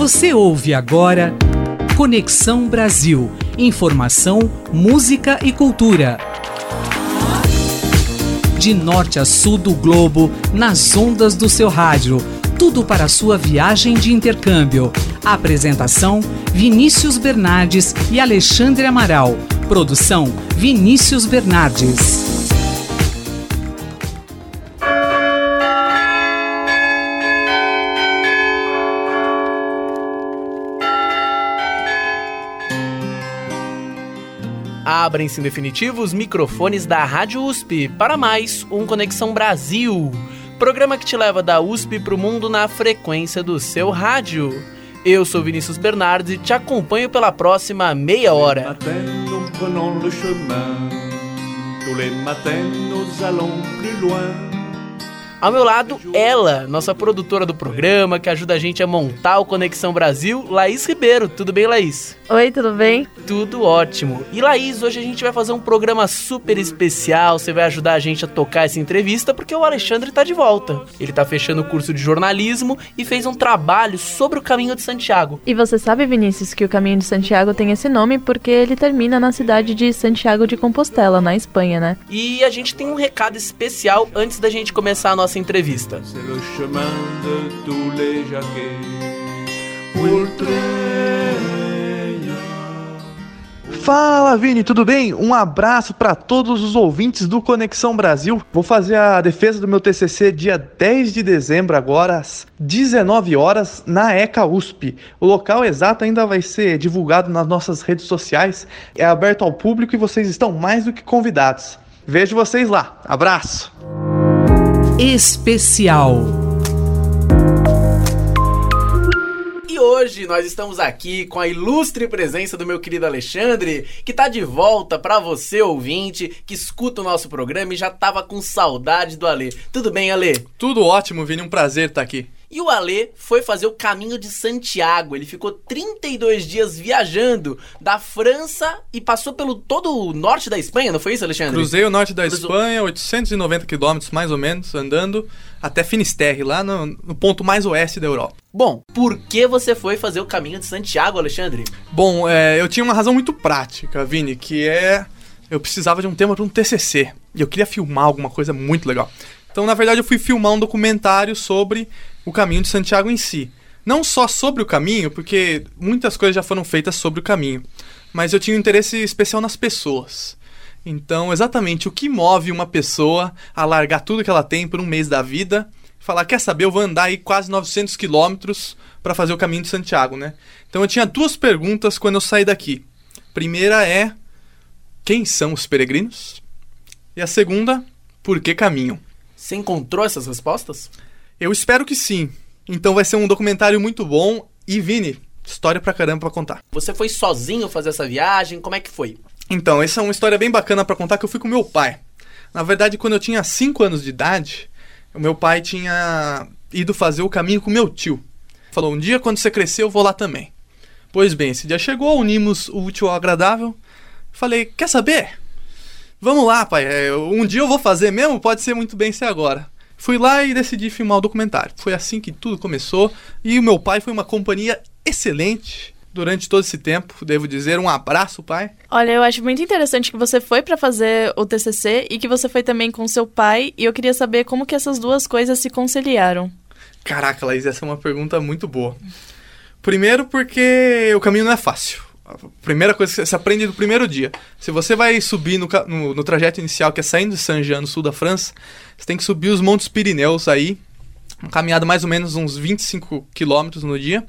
Você ouve agora Conexão Brasil. Informação, música e cultura. De norte a sul do globo, nas ondas do seu rádio. Tudo para sua viagem de intercâmbio. Apresentação: Vinícius Bernardes e Alexandre Amaral. Produção: Vinícius Bernardes. Abrem-se em definitivo os microfones da Rádio USP para mais um Conexão Brasil, programa que te leva da USP para o mundo na frequência do seu rádio. Eu sou Vinícius Bernardes e te acompanho pela próxima meia hora. Nous allons plus loin. Ao meu lado, ela, nossa produtora do programa, que ajuda a gente a montar o Conexão Brasil, Laís Ribeiro. Tudo bem, Laís? Oi, tudo bem? Tudo ótimo. E Laís, hoje a gente vai fazer um programa super especial. Você vai ajudar a gente a tocar essa entrevista porque o Alexandre tá de volta. Ele tá fechando o curso de jornalismo e fez um trabalho sobre o Caminho de Santiago. E você sabe, Vinícius, que o Caminho de Santiago tem esse nome porque ele termina na cidade de Santiago de Compostela, na Espanha, né? E a gente tem um recado especial antes da gente começar a nossa entrevista. Fala Vini, tudo bem? Um abraço para todos os ouvintes do Conexão Brasil. Vou fazer a defesa do meu TCC dia 10 de dezembro, agora às 19 horas, na ECA USP. O local exato ainda vai ser divulgado nas nossas redes sociais, é aberto ao público e vocês estão mais do que convidados. Vejo vocês lá. Abraço! Especial. E hoje nós estamos aqui com a ilustre presença do meu querido Alexandre, que está de volta para você ouvinte que escuta o nosso programa e já tava com saudade do Alê. Tudo bem, Alê? Tudo ótimo, Vini, um prazer estar aqui. E o Alê foi fazer o caminho de Santiago. Ele ficou 32 dias viajando da França e passou pelo todo o norte da Espanha, não foi isso, Alexandre? Cruzei o norte da Cruzou... Espanha, 890 quilômetros mais ou menos, andando até Finisterre, lá no, no, ponto mais oeste da Europa. Bom, por que você foi fazer o caminho de Santiago, Alexandre? Bom, é, eu tinha uma razão muito prática, Vini, que é eu precisava de um tema para um TCC e eu queria filmar alguma coisa muito legal. Então, na verdade, eu fui filmar um documentário sobre o caminho de Santiago em si. Não só sobre o caminho, porque muitas coisas já foram feitas sobre o caminho, mas eu tinha um interesse especial nas pessoas. Então, exatamente o que move uma pessoa a largar tudo que ela tem por um mês da vida falar: quer saber, eu vou andar aí quase 900 quilômetros para fazer o caminho de Santiago, né? Então, eu tinha duas perguntas quando eu saí daqui. Primeira é: quem são os peregrinos? E a segunda, por que caminham? Você encontrou essas respostas? Eu espero que sim. Então vai ser um documentário muito bom. E Vini, história pra caramba pra contar. Você foi sozinho fazer essa viagem? Como é que foi? Então, essa é uma história bem bacana para contar que eu fui com meu pai. Na verdade, quando eu tinha 5 anos de idade, o meu pai tinha ido fazer o caminho com meu tio. Falou: "Um dia quando você crescer, eu vou lá também". Pois bem, esse dia chegou, unimos o útil ao agradável. Falei: "Quer saber? Vamos lá, pai. É, um dia eu vou fazer mesmo, pode ser muito bem ser agora". Fui lá e decidi filmar o documentário. Foi assim que tudo começou e o meu pai foi uma companhia excelente durante todo esse tempo, devo dizer. Um abraço, pai. Olha, eu acho muito interessante que você foi para fazer o TCC e que você foi também com seu pai, e eu queria saber como que essas duas coisas se conciliaram. Caraca, Laís, essa é uma pergunta muito boa. Primeiro porque o caminho não é fácil. Primeira coisa que você aprende do primeiro dia. Se você vai subir no, no, no trajeto inicial, que é saindo de Saint-Jean, no sul da França, você tem que subir os Montes Pirineus aí, uma caminhada mais ou menos uns 25 quilômetros no dia.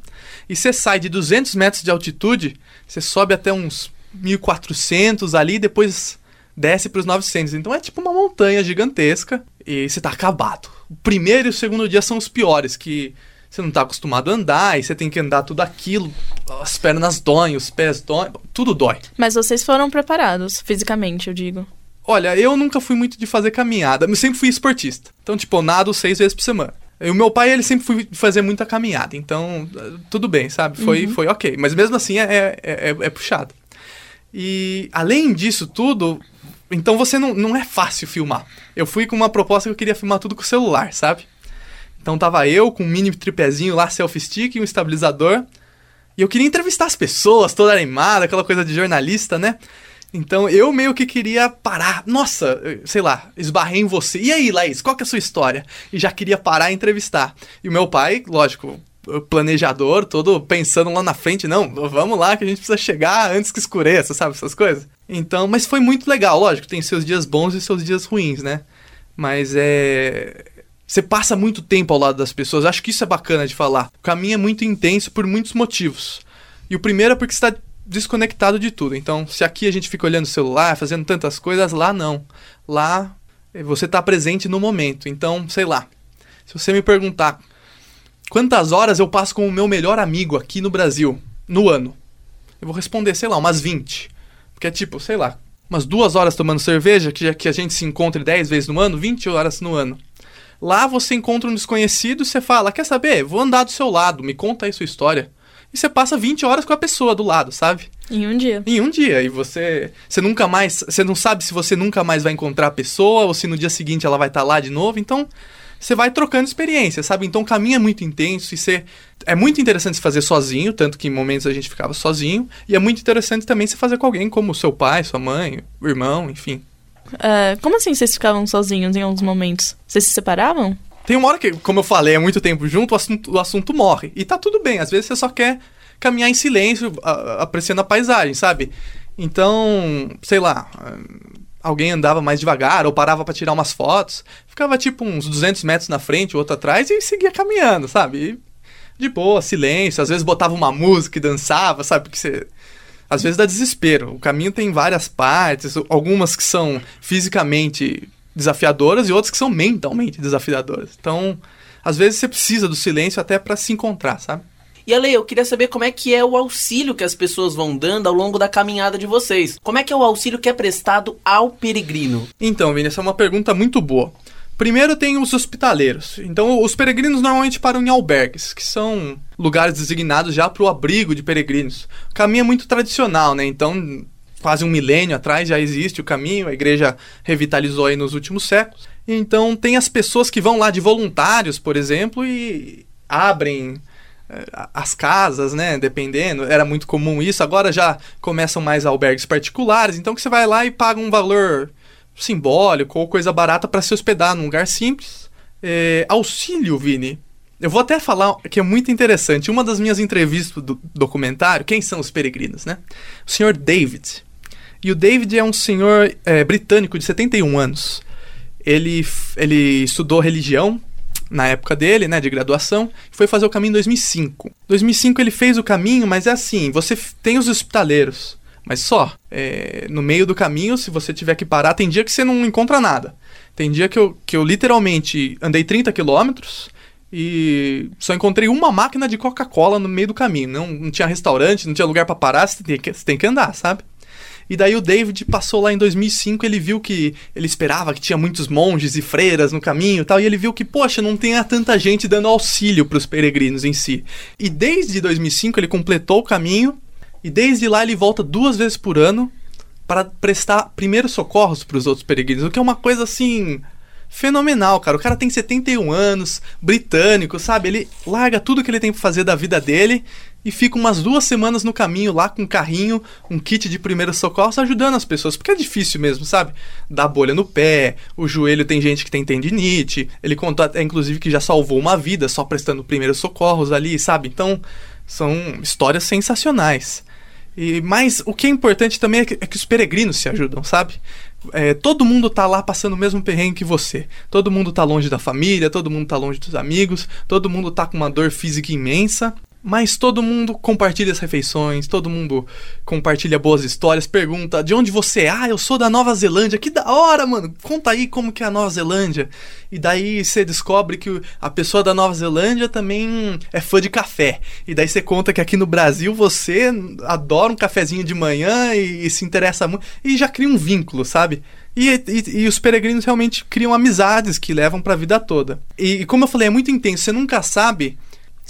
E você sai de 200 metros de altitude, você sobe até uns 1400 ali, depois desce para os 900. Então é tipo uma montanha gigantesca e você tá acabado. O primeiro e o segundo dia são os piores, que você não está acostumado a andar e você tem que andar tudo aquilo. As pernas doem, os pés doem, tudo dói. Mas vocês foram preparados, fisicamente, eu digo. Olha, eu nunca fui muito de fazer caminhada, eu sempre fui esportista. Então, tipo, eu nado seis vezes por semana. E o meu pai, ele sempre foi fazer muita caminhada, então tudo bem, sabe? Foi, uhum. foi ok. Mas mesmo assim é, é, é, é, puxado. E além disso tudo, então você não, não é fácil filmar. Eu fui com uma proposta que eu queria filmar tudo com o celular, sabe? Então tava eu com um mini tripézinho lá, selfie stick e um estabilizador, E eu queria entrevistar as pessoas, toda animada, aquela coisa de jornalista, né? Então eu meio que queria parar. Nossa, sei lá, esbarrei em você. E aí, Laís, qual que é a sua história? E já queria parar e entrevistar. E o meu pai, lógico, planejador, todo pensando lá na frente, não, vamos lá que a gente precisa chegar antes que escureça, sabe? Essas coisas. Então, mas foi muito legal, lógico, tem seus dias bons e seus dias ruins, né? Mas é. Você passa muito tempo ao lado das pessoas, acho que isso é bacana de falar. O caminho é muito intenso por muitos motivos. E o primeiro é porque você está desconectado de tudo. Então, se aqui a gente fica olhando o celular, fazendo tantas coisas, lá não. Lá eh, você está presente no momento. Então, sei lá. Se você me perguntar quantas horas eu passo com o meu melhor amigo aqui no Brasil no ano, eu vou responder, sei lá, umas 20. Porque é tipo, sei lá, umas duas horas tomando cerveja, que, que a gente se encontre 10 vezes no ano, 20 horas no ano. Lá você encontra um desconhecido e você fala: Quer saber? Vou andar do seu lado, me conta aí sua história e você passa 20 horas com a pessoa do lado, sabe? Em um dia. Em um dia. E você. Você nunca mais. Você não sabe se você nunca mais vai encontrar a pessoa ou se no dia seguinte ela vai estar tá lá de novo. Então, você vai trocando experiência, sabe? Então o caminho é muito intenso e você. É muito interessante se fazer sozinho, tanto que em momentos a gente ficava sozinho. E é muito interessante também se fazer com alguém como seu pai, sua mãe, o irmão, enfim. É, como assim vocês ficavam sozinhos em alguns momentos? Vocês se separavam? Tem uma hora que, como eu falei, é muito tempo junto, o assunto, o assunto morre. E tá tudo bem, às vezes você só quer caminhar em silêncio, apreciando a paisagem, sabe? Então, sei lá, alguém andava mais devagar ou parava para tirar umas fotos, ficava tipo uns 200 metros na frente, o outro atrás e seguia caminhando, sabe? E, de boa, silêncio, às vezes botava uma música e dançava, sabe? Porque você às vezes dá desespero. O caminho tem várias partes, algumas que são fisicamente desafiadoras e outras que são mentalmente desafiadoras. Então, às vezes você precisa do silêncio até para se encontrar, sabe? E Ale, eu queria saber como é que é o auxílio que as pessoas vão dando ao longo da caminhada de vocês. Como é que é o auxílio que é prestado ao peregrino? Então, Vini, essa é uma pergunta muito boa. Primeiro tem os hospitaleiros. Então, os peregrinos normalmente param em albergues, que são lugares designados já para o abrigo de peregrinos. O caminho é muito tradicional, né? Então, quase um milênio atrás já existe o caminho, a igreja revitalizou aí nos últimos séculos. Então tem as pessoas que vão lá de voluntários, por exemplo, e abrem eh, as casas, né? Dependendo, era muito comum isso. Agora já começam mais albergues particulares, então que você vai lá e paga um valor simbólico ou coisa barata para se hospedar num lugar simples. É, auxílio, Vini. Eu vou até falar que é muito interessante. Uma das minhas entrevistas do documentário, quem são os peregrinos, né? O senhor David. E o David é um senhor é, britânico de 71 anos. Ele, ele estudou religião na época dele, né, de graduação, foi fazer o caminho em 2005. Em 2005 ele fez o caminho, mas é assim, você tem os hospitaleiros, mas só. É, no meio do caminho, se você tiver que parar, tem dia que você não encontra nada. Tem dia que eu, que eu literalmente andei 30 quilômetros e só encontrei uma máquina de Coca-Cola no meio do caminho. Não, não tinha restaurante, não tinha lugar para parar, você tem, que, você tem que andar, sabe? E daí o David passou lá em 2005, ele viu que ele esperava que tinha muitos monges e freiras no caminho e tal, e ele viu que, poxa, não tem tanta gente dando auxílio para os peregrinos em si. E desde 2005 ele completou o caminho, e desde lá ele volta duas vezes por ano para prestar primeiros socorros para os outros peregrinos, o que é uma coisa assim fenomenal, cara. O cara tem 71 anos, britânico, sabe? Ele larga tudo que ele tem pra fazer da vida dele e fica umas duas semanas no caminho lá com um carrinho, um kit de primeiros socorros, ajudando as pessoas, porque é difícil mesmo, sabe? Dá bolha no pé, o joelho tem gente que tem tendinite, ele contou até, inclusive, que já salvou uma vida só prestando primeiros socorros ali, sabe? Então, são histórias sensacionais. E, mas o que é importante também é que, é que os peregrinos se ajudam, sabe? É, todo mundo tá lá passando o mesmo perrengue que você. Todo mundo tá longe da família, todo mundo tá longe dos amigos, todo mundo tá com uma dor física imensa. Mas todo mundo compartilha as refeições, todo mundo compartilha boas histórias, pergunta de onde você é? Ah, eu sou da Nova Zelândia. Que da hora, mano. Conta aí como que é a Nova Zelândia. E daí você descobre que a pessoa da Nova Zelândia também é fã de café. E daí você conta que aqui no Brasil você adora um cafezinho de manhã e, e se interessa muito. E já cria um vínculo, sabe? E, e, e, os peregrinos realmente criam amizades que levam para a vida toda. E, e, como eu falei, é muito intenso. Você nunca sabe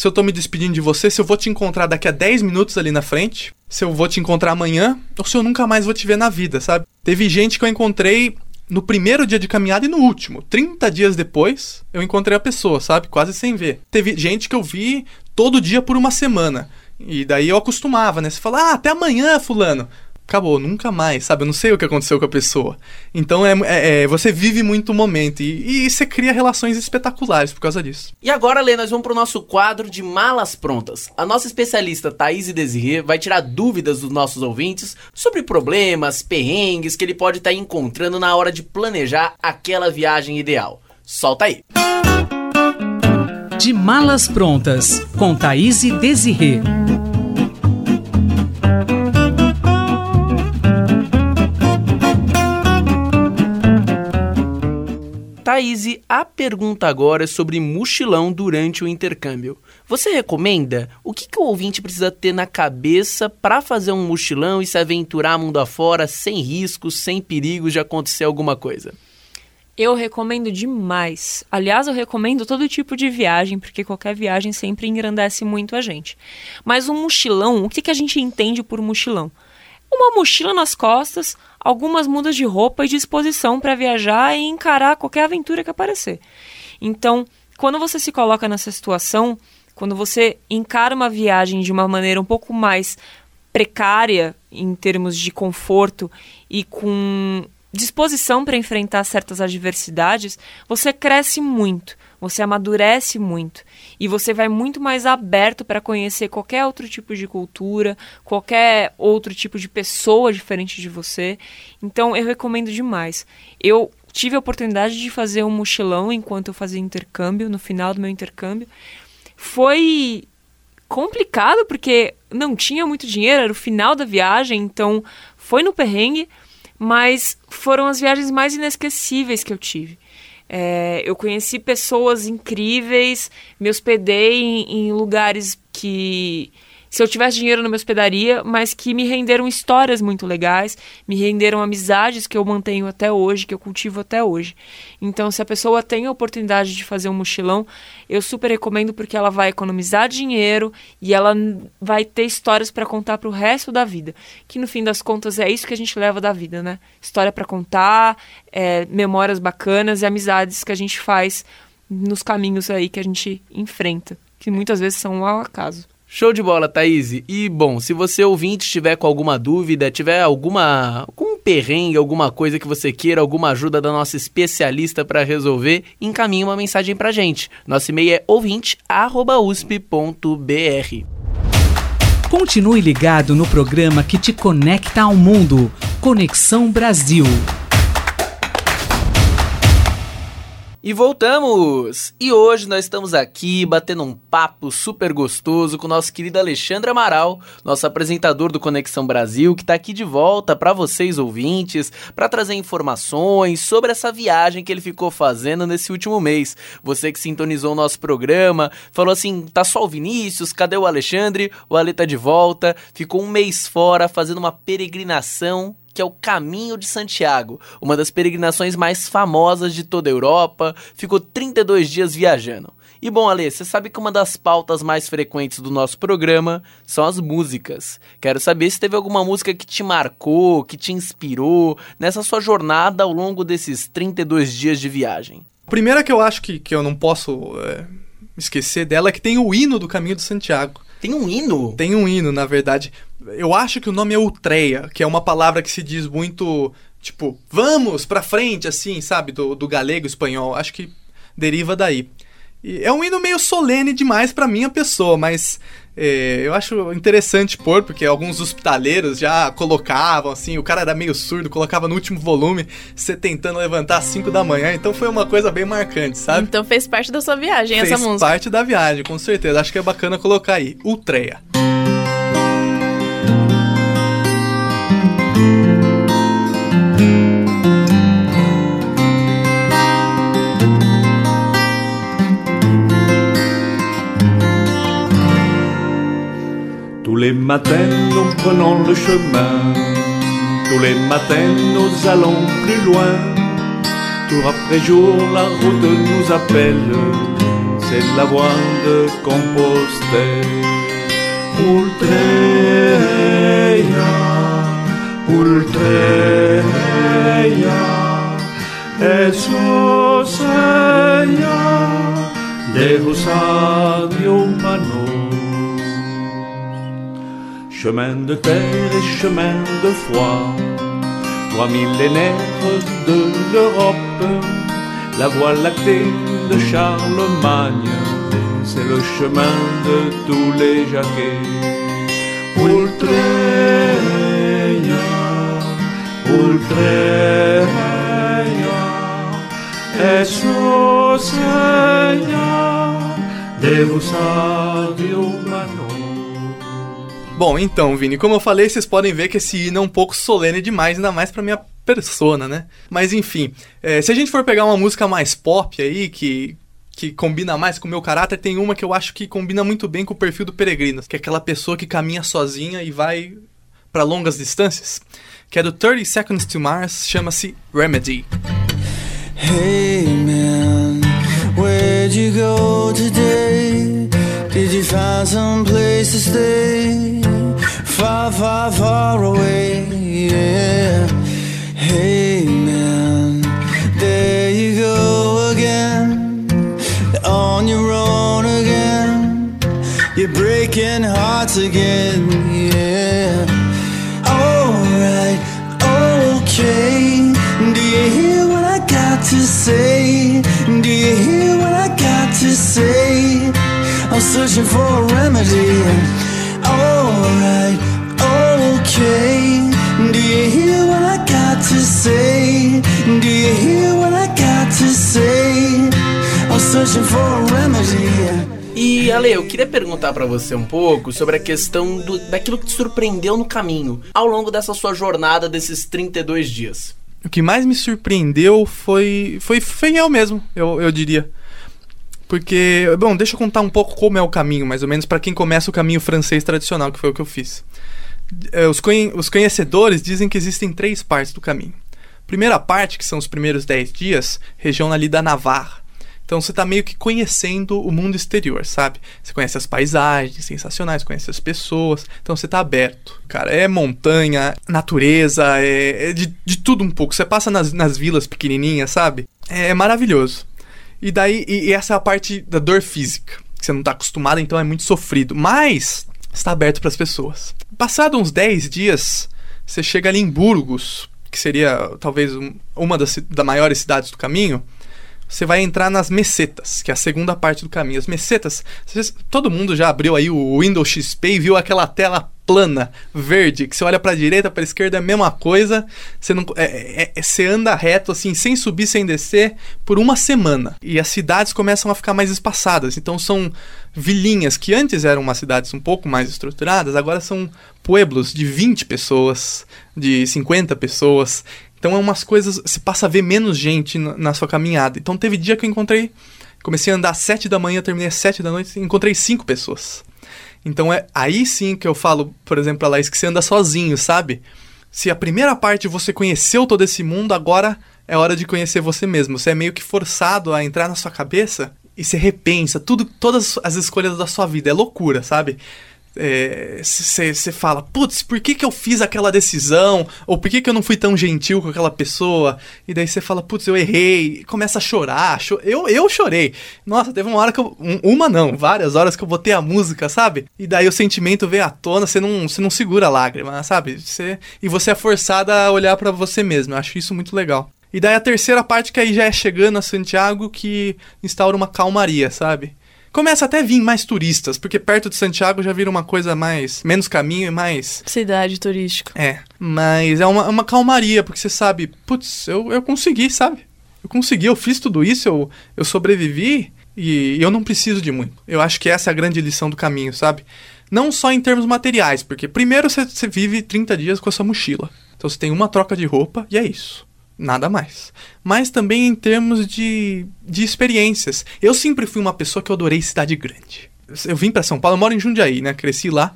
se eu tô me despedindo de você, se eu vou te encontrar daqui a 10 minutos ali na frente, se eu vou te encontrar amanhã, ou se eu nunca mais vou te ver na vida, sabe? Teve gente que eu encontrei no primeiro dia de caminhada e no último. 30 dias depois, eu encontrei a pessoa, sabe? Quase sem ver. Teve gente que eu vi todo dia por uma semana. E daí eu acostumava, né? Você fala, ah, até amanhã, fulano acabou, nunca mais, sabe? Eu não sei o que aconteceu com a pessoa. Então é, é, é você vive muito o momento e, e, você cria relações espetaculares por causa disso. E agora, Lê, nós vamos pro nosso quadro de malas prontas. A nossa especialista Thaís Desirê vai tirar dúvidas dos nossos ouvintes sobre problemas, perrengues que ele pode estar tá encontrando na hora de planejar aquela viagem ideal. Solta aí! De malas prontas, com Thaís Desirê. Thaís, a pergunta agora é sobre mochilão durante o intercâmbio. Você recomenda? O que, que o ouvinte precisa ter na cabeça para fazer um mochilão e se aventurar mundo afora sem riscos, sem perigos de acontecer alguma coisa? Eu recomendo demais. Aliás, eu recomendo todo tipo de viagem, porque qualquer viagem sempre engrandece muito a gente. Mas um mochilão, o que, que a gente entende por mochilão? Uma mochila nas costas, algumas mudas de roupa e disposição para viajar e encarar qualquer aventura que aparecer. Então, quando você se coloca nessa situação, quando você encara uma viagem de uma maneira um pouco mais precária em termos de conforto e com disposição para enfrentar certas adversidades, você cresce muito, você amadurece muito e você vai muito mais aberto para conhecer qualquer outro tipo de cultura, qualquer outro tipo de pessoa diferente de você. Então eu recomendo demais. Eu tive a oportunidade de fazer um mochilão enquanto eu fazia intercâmbio, no final do meu intercâmbio. Foi complicado porque não tinha muito dinheiro, era o final da viagem, então foi no perrengue, mas foram as viagens mais inesquecíveis que eu tive. É, eu conheci pessoas incríveis, me hospedei em, em lugares que se eu tivesse dinheiro numa hospedaria, mas que me renderam histórias muito legais, me renderam amizades que eu mantenho até hoje, que eu cultivo até hoje. Então, se a pessoa tem a oportunidade de fazer um mochilão, eu super recomendo porque ela vai economizar dinheiro e ela vai ter histórias para contar para o resto da vida. Que no fim das contas é isso que a gente leva da vida, né? História para contar, é, memórias bacanas e amizades que a gente faz nos caminhos aí que a gente enfrenta, que muitas vezes são ao acaso. Show de bola, Thaís. E bom, se você ouvinte estiver com alguma dúvida, tiver alguma algum perrengue, alguma coisa que você queira, alguma ajuda da nossa especialista para resolver, encaminhe uma mensagem pra gente. Nosso e-mail é ouvinte@usp.br. Continue ligado no programa que te conecta ao mundo. Conexão Brasil. E voltamos! E hoje nós estamos aqui batendo um papo super gostoso com o nosso querido Alexandre Amaral, nosso apresentador do Conexão Brasil, que está aqui de volta para vocês ouvintes, para trazer informações sobre essa viagem que ele ficou fazendo nesse último mês. Você que sintonizou o nosso programa, falou assim: tá só o Vinícius, cadê o Alexandre? O Ale tá de volta, ficou um mês fora fazendo uma peregrinação que é o Caminho de Santiago, uma das peregrinações mais famosas de toda a Europa. Ficou 32 dias viajando. E bom, Ale, você sabe que uma das pautas mais frequentes do nosso programa são as músicas. Quero saber se teve alguma música que te marcou, que te inspirou nessa sua jornada ao longo desses 32 dias de viagem. A primeira que eu acho que, que eu não posso é, esquecer dela é que tem o hino do Caminho de Santiago. Tem um hino? Tem um hino, na verdade. Eu acho que o nome é Utreia, que é uma palavra que se diz muito, tipo, vamos pra frente, assim, sabe? Do, do galego espanhol. Acho que deriva daí. E é um hino meio solene demais para minha pessoa, mas é, eu acho interessante pôr, porque alguns hospitaleiros já colocavam, assim, o cara era meio surdo, colocava no último volume, você tentando levantar às 5 da manhã, então foi uma coisa bem marcante, sabe? Então fez parte da sua viagem fez essa música. Fez parte da viagem, com certeza. Acho que é bacana colocar aí, Ultreia. Les matins, nous prenons le chemin. Tous les matins, nous allons plus loin. Tour après jour, la route nous appelle. C'est la voie de Compostelle. Ultreia, Ultreia. Chemin de terre et chemin de froid. Trois millénaires de l'Europe, la voie lactée de Charlemagne, c'est le chemin de tous les jaquets. Es humano. Bom, então, Vini, como eu falei, vocês podem ver que esse hino é um pouco solene demais, ainda mais pra minha persona, né? Mas enfim, é, se a gente for pegar uma música mais pop aí, que, que combina mais com o meu caráter, tem uma que eu acho que combina muito bem com o perfil do Peregrino, que é aquela pessoa que caminha sozinha e vai para longas distâncias, que é do 30 Seconds to Mars, chama-se Remedy. Hey man, where'd you go today? Did you find some place to stay? Far, far, far away, yeah. Hey man, there you go again, on your own again. You're breaking hearts again, yeah. Alright, okay. Do you hear what I got to say? Do you hear what I got to say? I'm searching for a remedy. Alright, okay. Do you hear what I got to say? Do you hear what I got to say? I'm searching for a remedy. E Ale, eu queria perguntar pra você um pouco sobre a questão do, daquilo que te surpreendeu no caminho, ao longo dessa sua jornada desses 32 dias. O que mais me surpreendeu foi foi fiel mesmo, eu, eu diria. Porque, bom, deixa eu contar um pouco como é o caminho, mais ou menos, para quem começa o caminho francês tradicional, que foi o que eu fiz. É, Os, conhe- os conhecedores dizem que existem três partes do caminho. Primeira parte, que são os primeiros 10 dias, região ali da Navarra. Então você tá meio que conhecendo o mundo exterior, sabe? Você conhece as paisagens sensacionais, conhece as pessoas, então você tá aberto. Cara, é montanha, natureza, é, é de, de tudo um pouco. Você passa nas, nas vilas pequenininhas, sabe? É, maravilhoso. E daí, e, e essa é a parte da dor física, que você não tá acostumado, então é muito sofrido. Mas está aberto para as pessoas. Passado uns 10 dias, você chega ali em Burgos, que seria talvez um- uma das, das maiores cidades do caminho. Você vai entrar nas mesetas, que é a segunda parte do caminho. As mesetas, todo mundo já abriu aí o Windows XP e viu aquela tela plana, verde, que você olha pra direita, pra esquerda é a mesma coisa. Você não, é, é- é- você anda reto assim, sem subir, sem descer, por uma semana. E as cidades começam a ficar mais espaçadas. Então são vilinhas que antes eram umas cidades um pouco mais estruturadas, agora são pueblos de 20 pessoas, de 50 pessoas. Então é umas coisas, você passa a ver menos gente na, na sua caminhada. Então teve dia que eu encontrei, comecei a andar às 7 da manhã, terminei às 7 da noite encontrei cinco pessoas. Então é aí sim que eu falo, por exemplo, pra Laís, que você anda sozinho, sabe? Se a primeira parte você conheceu todo esse mundo, agora é hora de conhecer você mesmo. Você é meio que forçado a entrar na sua cabeça e você repensa tudo, todas as escolhas da sua vida. É loucura, sabe? Você fala, putz, por que, que eu fiz aquela decisão? Ou por que, que eu não fui tão gentil com aquela pessoa? E daí você fala, putz, eu errei. Começa a chorar. Cho- eu, eu chorei. Nossa, teve uma hora que eu. um- Uma não, várias horas que eu botei a música, sabe? E daí o sentimento veio à tona, você não, não segura a lágrima, sabe? Você, e você é forçada a olhar pra você mesmo. Eu acho isso muito legal. E daí a terceira parte que aí já é chegando a Santiago que instaura uma calmaria, sabe? Começa até a vir mais turistas, porque perto de Santiago já vira uma coisa mais. menos caminho e mais. Cidade turística. É. Mas é uma, uma calmaria, porque você sabe, putz, eu, eu consegui, sabe? Eu consegui, eu fiz tudo isso, eu, eu sobrevivi e eu não preciso de muito. Eu acho que essa é a grande lição do caminho, sabe? Não só em termos materiais, porque primeiro você, você vive 30 dias com a sua mochila. Então você tem uma troca de roupa e é isso. Nada mais. Mas também em termos de, de experiências. Eu sempre fui uma pessoa que eu adorei cidade grande. Eu vim pra São Paulo, eu moro em Jundiaí, né? Cresci lá.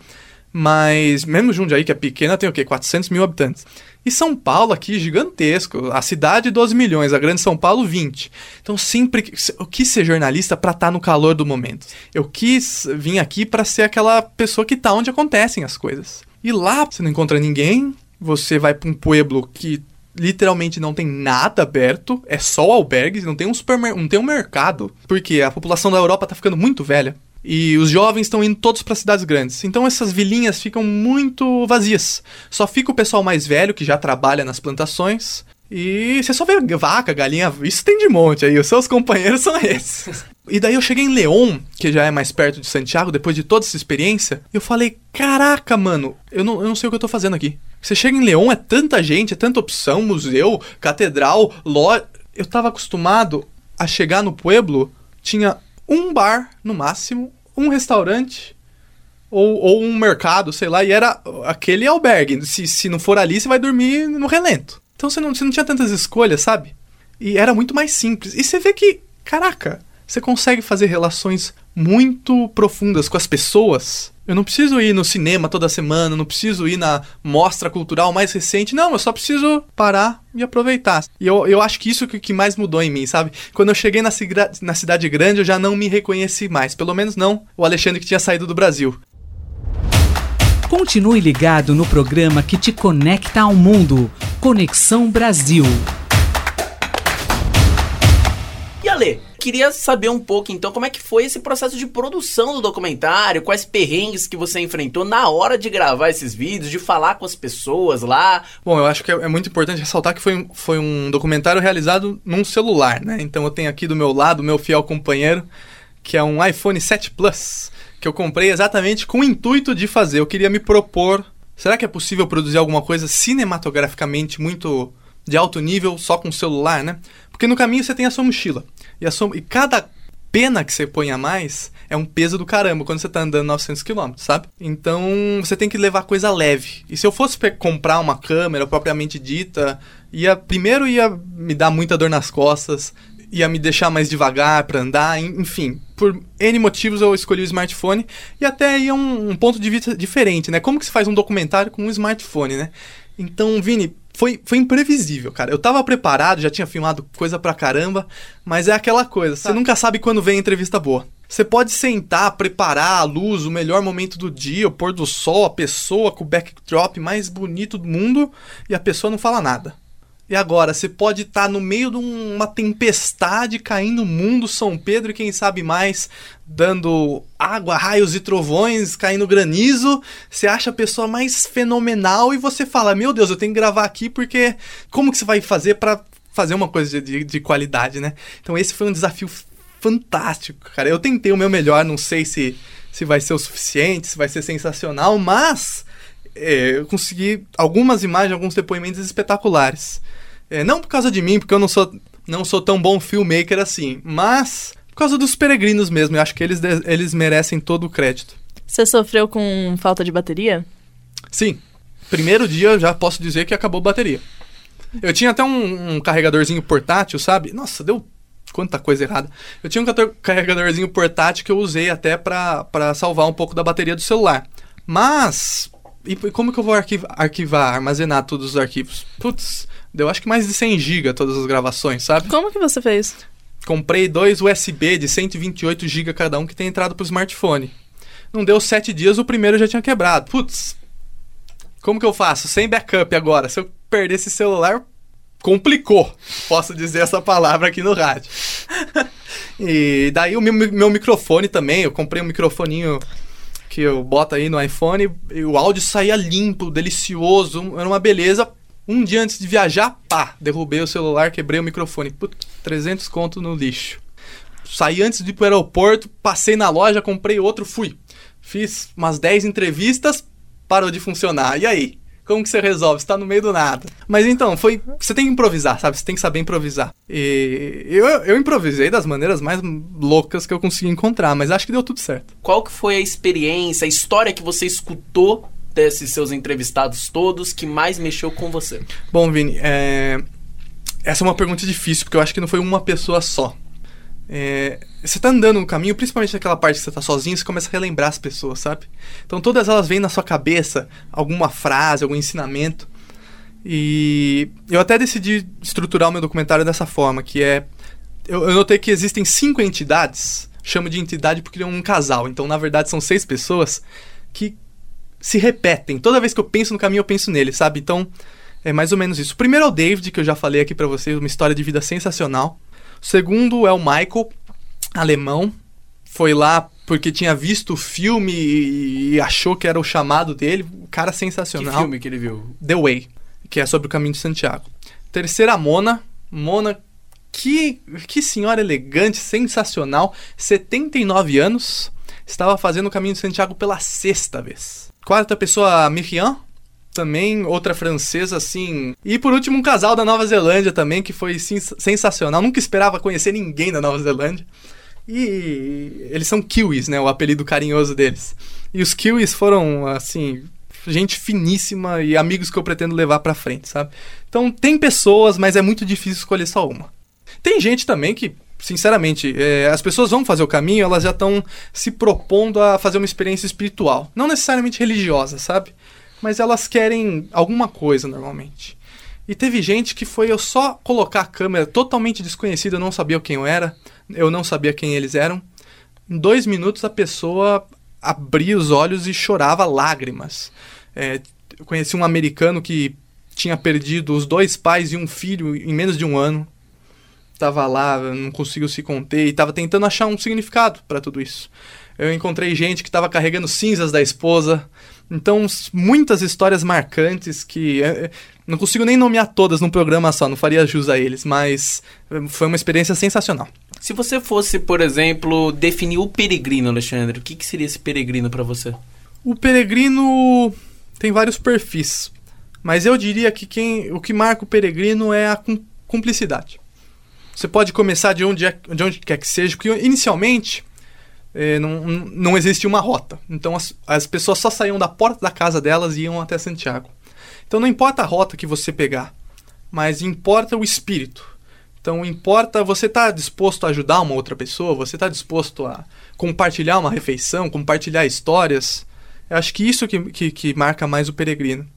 Mas mesmo Jundiaí, que é pequena, tem o quê? 400 mil habitantes. E São Paulo aqui, gigantesco. A cidade, 12 milhões. A grande São Paulo, 20. Então sempre... Eu quis ser jornalista pra estar no calor do momento. Eu quis vir aqui pra ser aquela pessoa que tá onde acontecem as coisas. E lá, você não encontra ninguém. Você vai pra um pueblo que literalmente não tem nada aberto, é só albergues, não tem um supermercado, não tem um mercado, porque a população da Europa tá ficando muito velha. E os jovens estão indo todos para cidades grandes. Então essas vilinhas ficam muito vazias. Só fica o pessoal mais velho que já trabalha nas plantações. E você só vê vaca, galinha, isso tem de monte aí. Os seus companheiros são esses. E daí eu cheguei em León, que já é mais perto de Santiago, depois de toda essa experiência, e eu falei: caraca, mano, eu não, eu não sei o que eu tô fazendo aqui. Você chega em León, é tanta gente, é tanta opção, museu, catedral, loja. Eu tava acostumado a chegar no pueblo, tinha um bar no máximo, um restaurante ou, ou um mercado, sei lá, e era aquele albergue. Se, se não for ali, você vai dormir no relento. Então você não, você não tinha tantas escolhas, sabe? E era muito mais simples. E você vê que, caraca, você consegue fazer relações muito profundas com as pessoas. Eu não preciso ir no cinema toda semana, não preciso ir na mostra cultural mais recente. Não, eu só preciso parar e aproveitar. E eu, eu acho que isso que, que mais mudou em mim, sabe? Quando eu cheguei na, na cidade grande, eu já não me reconheci mais. Pelo menos não o Alexandre que tinha saído do Brasil. Continue ligado no programa que te conecta ao mundo. Conexão Brasil. E Ale, queria saber um pouco então como é que foi esse processo de produção do documentário, quais perrengues que você enfrentou na hora de gravar esses vídeos, de falar com as pessoas lá. Bom, eu acho que é, é muito importante ressaltar que foi, foi um documentário realizado num celular, né? Então eu tenho aqui do meu lado o meu fiel companheiro, que é um iPhone 7 Plus que eu comprei exatamente com o intuito de fazer. Eu queria me propor. Será que é possível produzir alguma coisa cinematograficamente muito de alto nível só com celular, né? Porque no caminho você tem a sua mochila. E, a sua, e cada pena que você põe a mais é um peso do caramba quando você tá andando 900 km, sabe? Então você tem que levar coisa leve. E se eu fosse comprar uma câmera propriamente dita, ia primeiro ia me dar muita dor nas costas, ia me deixar mais devagar para andar, enfim. Por N motivos eu escolhi o smartphone e até aí é um, um, ponto de vista diferente, né? Como que se faz um documentário com um smartphone, né? Então, Vini, foi, foi imprevisível, cara. Eu tava preparado, já tinha filmado coisa pra caramba, mas é aquela coisa, você nunca sabe quando vem a entrevista boa. Você pode sentar, preparar a luz, o melhor momento do dia, o pôr do sol, a pessoa com o backdrop mais bonito do mundo e a pessoa não fala nada. E agora, você pode estar tá no meio de uma tempestade caindo no mundo, São Pedro e quem sabe mais, dando água, raios e trovões, caindo granizo. Você acha a pessoa mais fenomenal e você fala: Meu Deus, eu tenho que gravar aqui porque como que você vai fazer para fazer uma coisa de, de qualidade, né? Então, esse foi um desafio fantástico, cara. Eu tentei o meu melhor, não sei se, se vai ser o suficiente, se vai ser sensacional, mas é, eu consegui algumas imagens, alguns depoimentos espetaculares. É, não por causa de mim, porque eu não sou, não sou tão bom filmmaker assim, mas por causa dos peregrinos mesmo. Eu acho que eles, eles merecem todo o crédito. Você sofreu com falta de bateria? Sim. Primeiro dia eu já posso dizer que acabou a bateria. Eu tinha até um, um carregadorzinho portátil, sabe? Nossa, deu quanta coisa errada. Eu tinha um carregadorzinho portátil que eu usei até para salvar um pouco da bateria do celular. Mas. E como que eu vou arquivar, arquivar armazenar todos os arquivos? Putz, Deu acho que mais de 100 GB todas as gravações, sabe? Como que você fez? Comprei dois USB de 128 GB cada um que tem entrado pro smartphone. Não deu 7 dias, o primeiro já tinha quebrado. Putz, como que eu faço? Sem backup agora. Se eu perder esse celular, complicou. Posso dizer essa palavra aqui no rádio. e daí o meu, meu microfone também. Eu comprei um microfoninho que eu boto aí no iPhone. O áudio saía limpo, delicioso. Era uma beleza um dia antes de viajar, pá, derrubei o celular, quebrei o microfone. Putz, 300 conto no lixo. Saí antes de ir pro aeroporto, passei na loja, comprei outro, fui. Fiz umas 10 entrevistas, parou de funcionar. E aí? Como que você resolve? Você tá no meio do nada. Mas então, foi. Você tem que improvisar, sabe? Você tem que saber improvisar. E eu, eu improvisei das maneiras mais loucas que eu consegui encontrar, mas acho que deu tudo certo. Qual que foi a experiência, a história que você escutou desses seus entrevistados todos que mais mexeu com você? Bom, Vini, é... essa é uma pergunta difícil, porque eu acho que não foi uma pessoa só. É... Você tá andando no caminho, principalmente naquela parte que você tá sozinho, você começa a relembrar as pessoas, sabe? Então todas elas vêm na sua cabeça, alguma frase, algum ensinamento. E eu até decidi estruturar o meu documentário dessa forma, que é... Eu, eu notei que existem cinco entidades, chamo de entidade porque é um casal, então na verdade são seis pessoas que se repetem. Toda vez que eu penso no caminho, eu penso nele, sabe? Então, é mais ou menos isso. O primeiro é o David, que eu já falei aqui para vocês, uma história de vida sensacional. O segundo é o Michael, alemão. Foi lá porque tinha visto o filme e, achou que era o chamado dele. O cara Que sensacional. filme que ele viu? The Way, que é sobre o caminho de Santiago. Terceira, Mona. Mona, que, que senhora elegante, sensacional. 79 anos. Estava fazendo o caminho de Santiago pela sexta vez. Quarta pessoa, Miriam. Também outra francesa, assim. E por último, um casal da Nova Zelândia também, que foi sens- sensacional. Nunca esperava conhecer ninguém da Nova Zelândia. E eles são kiwis, né? O apelido carinhoso deles. E os kiwis foram, assim, gente finíssima e amigos que eu pretendo levar pra frente, sabe? Então tem pessoas, mas é muito difícil escolher só uma. Tem gente também que, sinceramente, é, as pessoas vão fazer o caminho, elas já estão se propondo a fazer uma experiência espiritual. Não necessariamente religiosa, sabe? Mas elas querem alguma coisa normalmente. E teve gente que foi eu só colocar a câmera totalmente desconhecida, eu não sabia quem eu era, eu não sabia quem eles eram. Em dois minutos a pessoa abria os olhos e chorava lágrimas. É, eu conheci um americano que tinha perdido os dois pais e um filho em menos de um ano. Tava lá, não conseguiu se conter e tava tentando achar um significado para tudo isso. Eu encontrei gente que estava carregando cinzas da esposa. Então, muitas histórias marcantes que é, é, não consigo nem nomear todas num programa só, não faria jus a eles, mas é, foi uma experiência sensacional. Se você fosse, por exemplo, definir o peregrino, Alexandre, o que, que seria esse peregrino pra você? O peregrino tem vários perfis, mas eu diria que quem, o que marca o peregrino é a cum- cumplicidade. Você pode começar de onde, é, de onde quer que seja, porque inicialmente eh, não, não- existe uma rota. Então as, as pessoas só saíam da porta da casa delas e iam até Santiago. Então não importa a rota que você pegar, mas importa o espírito. Então importa você estar disposto a ajudar uma outra pessoa, você está disposto a compartilhar uma refeição, compartilhar histórias. Eu acho que isso que, que, que marca mais o peregrino.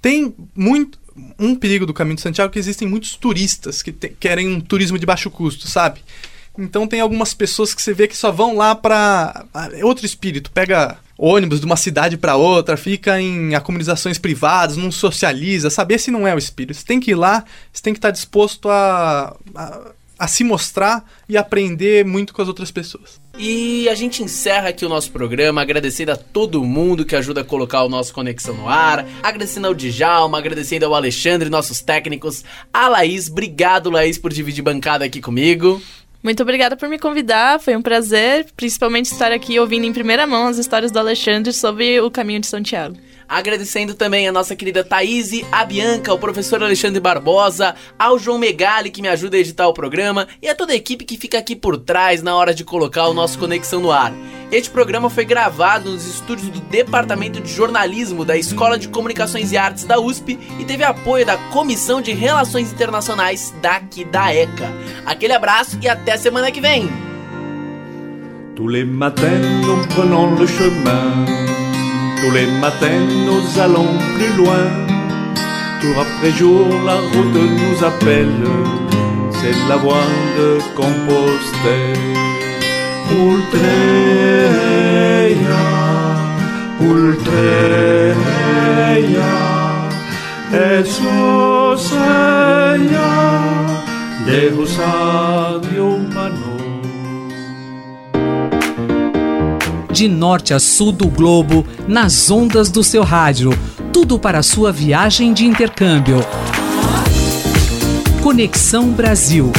Tem muito um perigo do Caminho de Santiago que existem muitos turistas que te- querem um turismo de baixo custo, sabe? Então tem algumas pessoas que você vê que só vão lá pra ah, é outro espírito, pega ônibus de uma cidade pra outra, fica em acomodações privadas, não socializa, sabe? Esse não é o espírito. Você tem que ir lá, você tem que estar disposto a, a, a se mostrar e aprender muito com as outras pessoas. E a gente encerra aqui o nosso programa agradecendo a todo mundo que ajuda a colocar o nosso Conexão no ar, agradecendo ao Djalma, agradecendo ao Alexandre, nossos técnicos, a Laís, obrigado Laís por dividir bancada aqui comigo. Muito obrigada por me convidar, foi um prazer, principalmente estar aqui ouvindo em primeira mão as histórias do Alexandre sobre o caminho de Santiago. Agradecendo também a nossa querida Thaís, a Bianca, o professor Alexandre Barbosa, ao João Megali que me ajuda a editar o programa e a toda a equipe que fica aqui por trás na hora de colocar o nosso Conexão no ar. Este programa foi gravado nos estúdios do Departamento de Jornalismo da Escola de Comunicações e Artes da USP e teve apoio da Comissão de Relações Internacionais daqui da ECA. Aquele abraço e até semana que vem! Tous les matins nous prenons le chemin, tous les matins nous allons plus loin. Tour après jour la route nous appelle, c'est la voie de Compostelle. Ultreia, Ultreia, eso sería de Rosario De norte a sul do globo, nas ondas do seu rádio. Tudo para sua viagem de intercâmbio. Conexão Brasil.